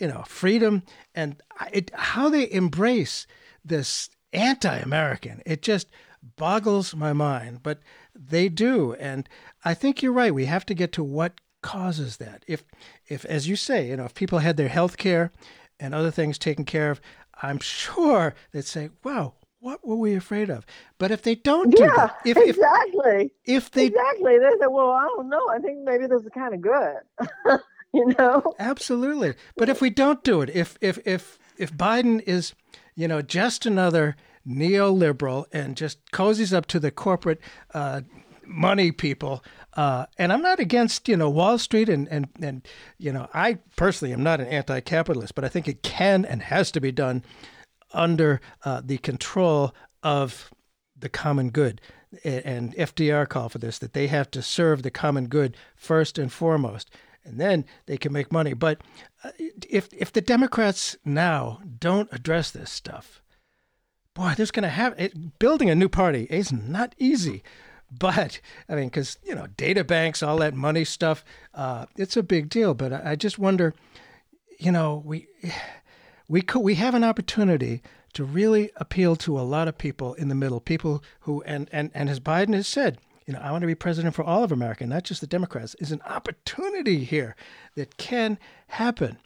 Speaker 1: you know freedom and it, how they embrace this anti-american it just boggles my mind but they do and i think you're right we have to get to what causes that. If, if as you say, you know, if people had their health care and other things taken care of, I'm sure they'd say, wow, what were we afraid of? But if they don't do
Speaker 3: yeah,
Speaker 1: that, if,
Speaker 3: exactly,
Speaker 1: if, if they
Speaker 3: exactly, they say, well, I don't know. I think maybe this is kind of good, <laughs> <laughs> you know.
Speaker 1: Absolutely, but if we don't do it, if if if if Biden is, you know, just another neoliberal and just cozies up to the corporate uh, money people, uh, and I'm not against you know Wall Street and and and you know I personally am not an anti-capitalist, but I think it can and has to be done under uh, the control of the common good. And FDR called for this that they have to serve the common good first and foremost, and then they can make money. But uh, if if the Democrats now don't address this stuff, boy, there's going to have it. Building a new party is not easy. But I mean, because you know, data banks, all that money stuff, uh, it's a big deal. But I, I just wonder, you know, we we could we have an opportunity to really appeal to a lot of people in the middle, people who and and and as Biden has said, you know, I want to be president for all of America, not just the Democrats. Is an opportunity here that can happen,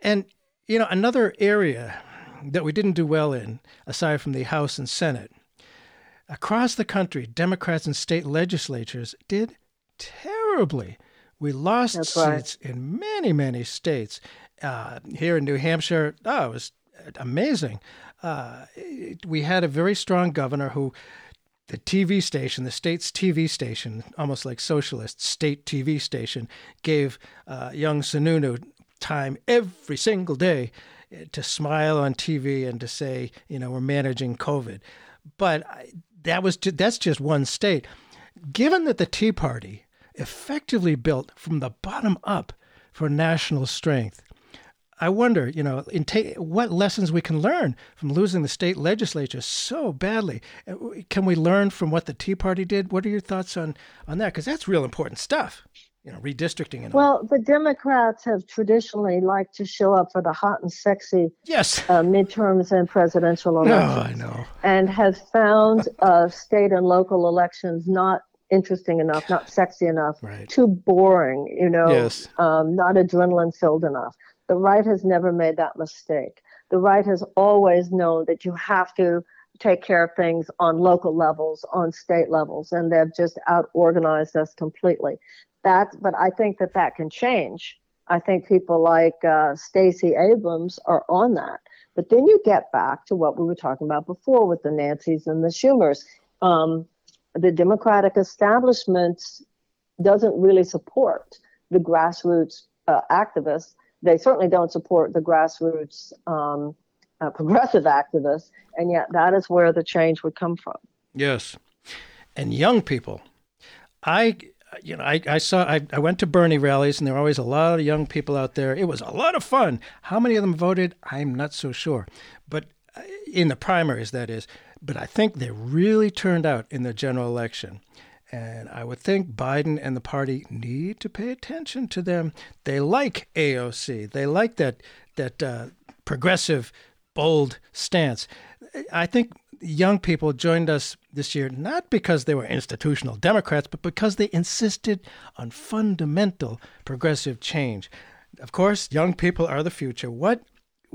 Speaker 1: and you know, another area that we didn't do well in, aside from the House and Senate, Across the country, Democrats and state legislatures did terribly. We lost That's seats right. in many, many states. Uh, here in New Hampshire, oh, it was amazing. Uh, we had a very strong governor who, the TV station, the state's TV station, almost like socialist state TV station, gave uh, young Sununu time every single day to smile on TV and to say, you know, we're managing COVID. But that was that's just one state. Given that the Tea Party effectively built from the bottom up for national strength, I wonder, you know, ta- what lessons we can learn from losing the state legislature so badly. Uh, can we learn from what the Tea Party did? What are your thoughts on on that? Because that's real important stuff you know, redistricting and
Speaker 3: well, all. the Democrats have traditionally liked to show up for the hot and sexy
Speaker 1: yes
Speaker 3: uh, midterms and presidential elections.
Speaker 1: No, I know,
Speaker 3: and have found uh, state and local elections not interesting enough, not sexy enough,
Speaker 1: right.
Speaker 3: too boring, you know,
Speaker 1: yes.
Speaker 3: um, not adrenaline filled enough. The right has never made that mistake. The right has always known that you have to take care of things on local levels, on state levels, and they've just out organized us completely. That but i think that that can change. I think people like uh, stacey abrams are on that. But then you get back to what we were talking about before with the nancys and the schumers. Um, the democratic establishment doesn't really support the grassroots uh, activists they certainly don't support the grassroots um, uh, progressive activists and yet that is where the change would come from
Speaker 1: yes and young people i you know, I, I saw, I, I went to Bernie rallies and there were always a lot of young people out there. It was a lot of fun. How many of them voted? I'm not so sure. But uh, in the primaries, that is. But I think they really turned out in the general election. And I would think Biden and the party need to pay attention to them. They like AOC. They like that that uh, progressive, bold stance. I think young people joined us this year not because they were institutional Democrats, but because they insisted on fundamental progressive change. Of course, young people are the future. What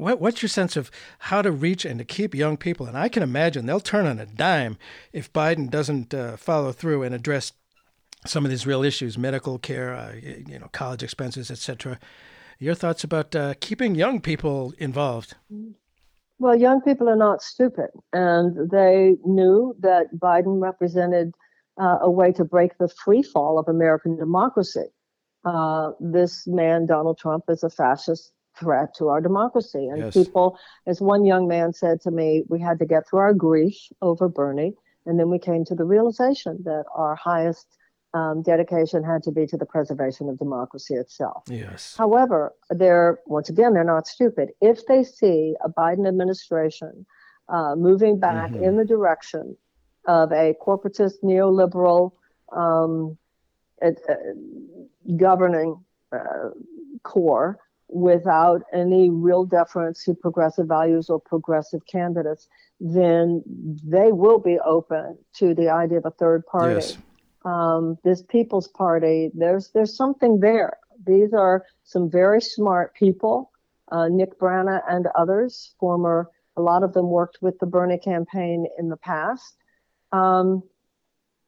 Speaker 1: what, what's your sense of how to reach and to keep young people? And I can imagine they'll turn on a dime if Biden doesn't uh, follow through and address some of these real issues, medical care, uh, you know, college expenses, etc. Your thoughts about uh, keeping young people involved?
Speaker 3: Well, young people are not stupid, and they knew that Biden represented uh, a way to break the free fall of American democracy. Uh, this man, Donald Trump, is a fascist threat to our democracy. And yes. people, as one young man said to me, we had to get through our grief over Bernie, and then we came to the realization that our highest um, dedication had to be to the preservation of democracy itself.
Speaker 1: Yes.
Speaker 3: However, they're once again they're not stupid. If they see a Biden administration uh, moving back mm-hmm. in the direction of a corporatist neoliberal um, uh, governing uh, core without any real deference to progressive values or progressive candidates, then they will be open to the idea of a third party. Yes. Um, this People's Party, there's there's something there. These are some very smart people, uh, Nick Brana and others, former. A lot of them worked with the Bernie campaign in the past. Um,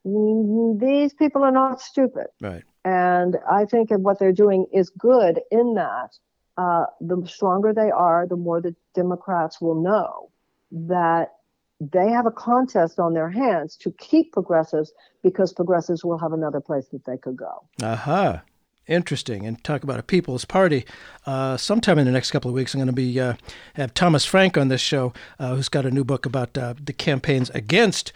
Speaker 3: these people are not stupid.
Speaker 1: Right.
Speaker 3: And I think what they're doing is good in that uh, the stronger they are, the more the Democrats will know that they have a contest on their hands to keep progressives because progressives will have another place that they could go.
Speaker 1: Aha. Uh-huh. Interesting. And talk about a People's Party. Uh, sometime in the next couple of weeks, I'm going to be uh, have Thomas Frank on this show, uh, who's got a new book about uh, the campaigns against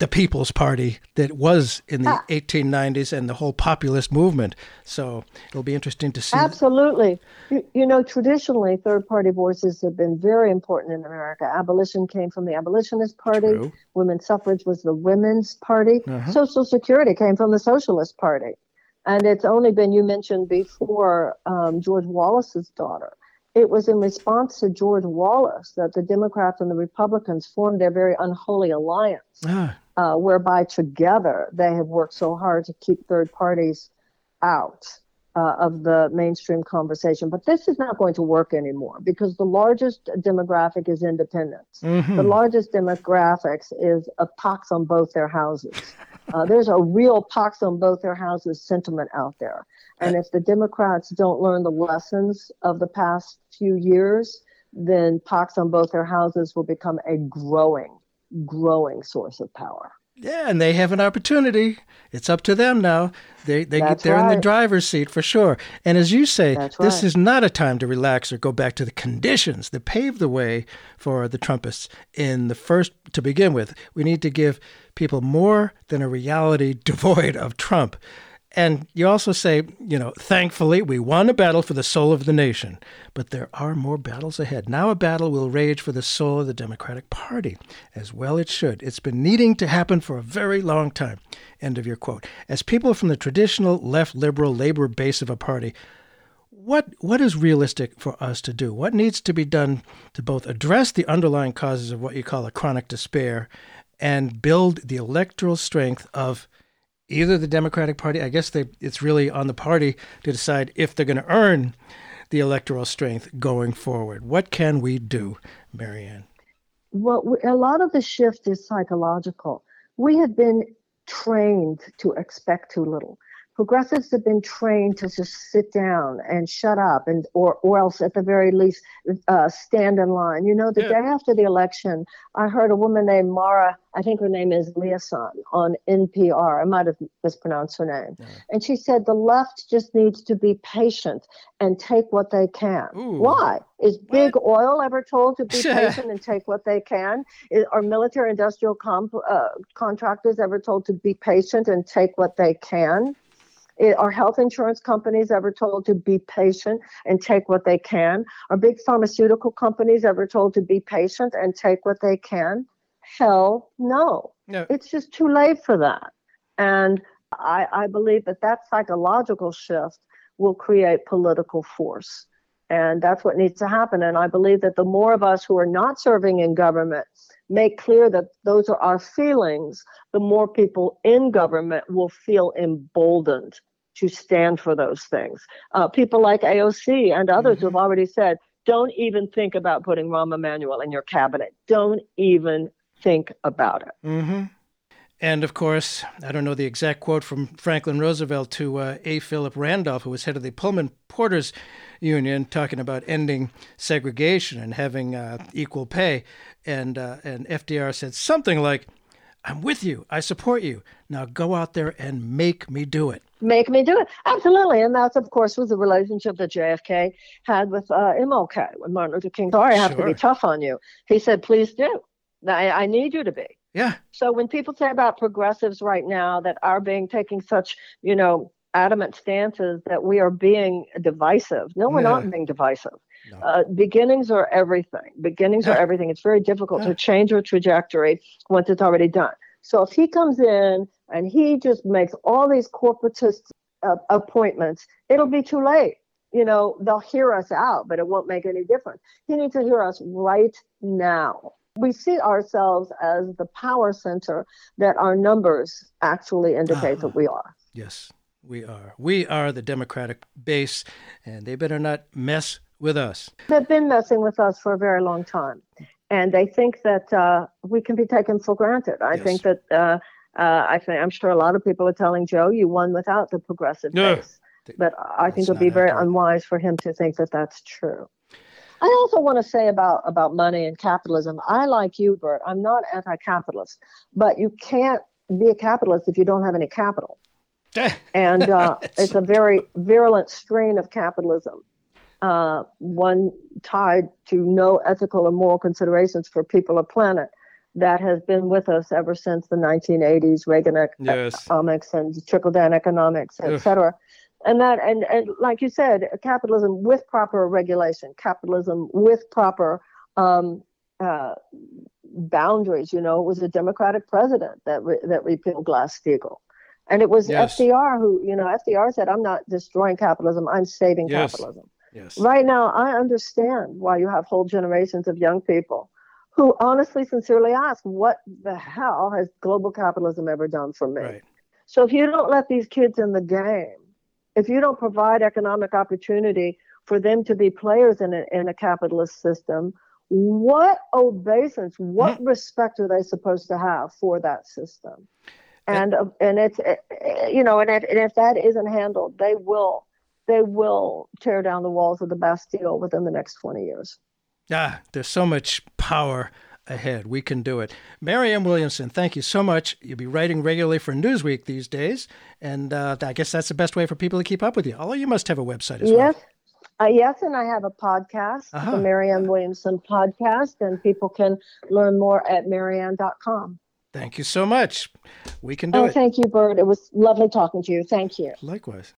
Speaker 1: the People's Party that was in the ah. 1890s and the whole populist movement. So it'll be interesting to see.
Speaker 3: Absolutely. You, you, know, traditionally, third party voices have been very important in America. Abolition came from the Abolitionist Party, True. women's suffrage was the Women's Party, uh-huh. Social Security came from the Socialist Party. And it's only been, you mentioned before, um, George Wallace's daughter. It was in response to George Wallace that the Democrats and the Republicans formed their very unholy alliance. Ah uh, whereby together they have worked so hard to keep third parties out uh, of the mainstream conversation. But this is not going to work anymore because the largest demographic is independence. Mm-hmm. The largest demographics is a pox on both their houses. <laughs> Uh, there's a real pox on both their houses sentiment out there. And if the Democrats don't learn the lessons of the past few years, then pox on both their houses will become a growing growing source of power.
Speaker 1: Yeah, and they have an opportunity. It's up to them now. They they get they're right. in the driver's seat for sure. And as you say, That's this right. is not a time to relax or go back to the conditions that paved the way for the Trumpists in the first to begin with. We need to give people more than a reality <laughs> devoid of Trump. And you also say, you know, thankfully we won a battle for the soul of the nation, but there are more battles ahead. Now a battle will rage for the soul of the Democratic Party, as well it should. It's been needing to happen for a very long time. End of your quote. As people from the traditional left liberal labor base of a party, what what is realistic for us to do? What needs to be done to both address the underlying causes of what you call a chronic despair and build the electoral strength of either the Democratic Party, I guess they, it's really on the party to decide if they're going to earn the electoral strength going forward. What can we do, Marianne?
Speaker 3: Well, a lot of the shift is psychological. We have been trained to expect too little progressives have been trained to just sit down and shut up and or or else at the very least uh, stand in line you know the yeah. day after the election i heard a woman named mara i think her name is liasson on npr i might have mispronounced her name yeah. and she said the left just needs to be patient and take what they can Ooh. why is big what? oil ever told to be <laughs> patient and take what they can is, are military industrial comp, uh, contractors ever told to be patient and take what they can it, are health insurance companies ever told to be patient and take what they can? Are big pharmaceutical companies ever told to be patient and take what they can? Hell no. no. It's just too late for that. And I, I believe that that psychological shift will create political force. And that's what needs to happen. And I believe that the more of us who are not serving in government make clear that those are our feelings, the more people in government will feel emboldened to stand for those things. Uh, people like AOC and others mm-hmm. who have already said, Don't even think about putting Rahm Emanuel in your cabinet. Don't even think about it.
Speaker 1: Mm-hmm. And of course, I don't know the exact quote from Franklin Roosevelt to uh, A. Philip Randolph, who was head of the Pullman Porters Union, talking about ending segregation and having uh, equal pay. And uh, and FDR said something like, "I'm with you. I support you. Now go out there and make me do it."
Speaker 3: Make me do it. Absolutely, and that's of course was the relationship that JFK had with uh, MLK when Martin Luther King. Sorry, I have sure. to be tough on you. He said, "Please do. I, I need you to be."
Speaker 1: Yeah.
Speaker 3: So when people say about progressives right now that are being taking such, you know, adamant stances that we are being divisive, no, we're yeah. not being divisive. No. Uh, beginnings are everything. Beginnings yeah. are everything. It's very difficult yeah. to change your trajectory once it's already done. So if he comes in and he just makes all these corporatist uh, appointments, it'll be too late. You know, they'll hear us out, but it won't make any difference. He needs to hear us right now we see ourselves as the power center that our numbers actually indicate uh, that we are.
Speaker 1: Yes, we are. We are the Democratic base, and they better not mess with us.
Speaker 3: They've been messing with us for a very long time, and they think that uh, we can be taken for granted. I yes. think that. Uh, uh, I think I'm sure a lot of people are telling Joe you won without the progressive base, but I think it would be very unwise for him to think that that's true. I also want to say about about money and capitalism. I like you, Bert. I'm not anti-capitalist, but you can't be a capitalist if you don't have any capital. and uh, <laughs> it's a very virulent strain of capitalism, uh, one tied to no ethical or moral considerations for people or planet that has been with us ever since the 1980s, Reagan yes. and trickle down economics, et cetera and that and, and like you said capitalism with proper regulation capitalism with proper um, uh, boundaries you know it was a democratic president that re- that repealed glass-steagall and it was yes. fdr who you know fdr said i'm not destroying capitalism i'm saving yes. capitalism yes. right now i understand why you have whole generations of young people who honestly sincerely ask what the hell has global capitalism ever done for me right. so if you don't let these kids in the game if you don't provide economic opportunity for them to be players in a, in a capitalist system, what obeisance, what mm-hmm. respect are they supposed to have for that system? And uh, and it's you know, and if, and if that isn't handled, they will they will tear down the walls of the Bastille within the next twenty years.
Speaker 1: Ah, there's so much power ahead. We can do it. Marianne Williamson, thank you so much. You'll be writing regularly for Newsweek these days, and uh, I guess that's the best way for people to keep up with you. Although you must have a website as
Speaker 3: yes.
Speaker 1: well.
Speaker 3: Uh, yes, and I have a podcast, uh-huh. the Marianne Williamson podcast, and people can learn more at marianne.com.
Speaker 1: Thank you so much. We can do oh, it.
Speaker 3: Thank you, Bert. It was lovely talking to you. Thank you.
Speaker 1: Likewise.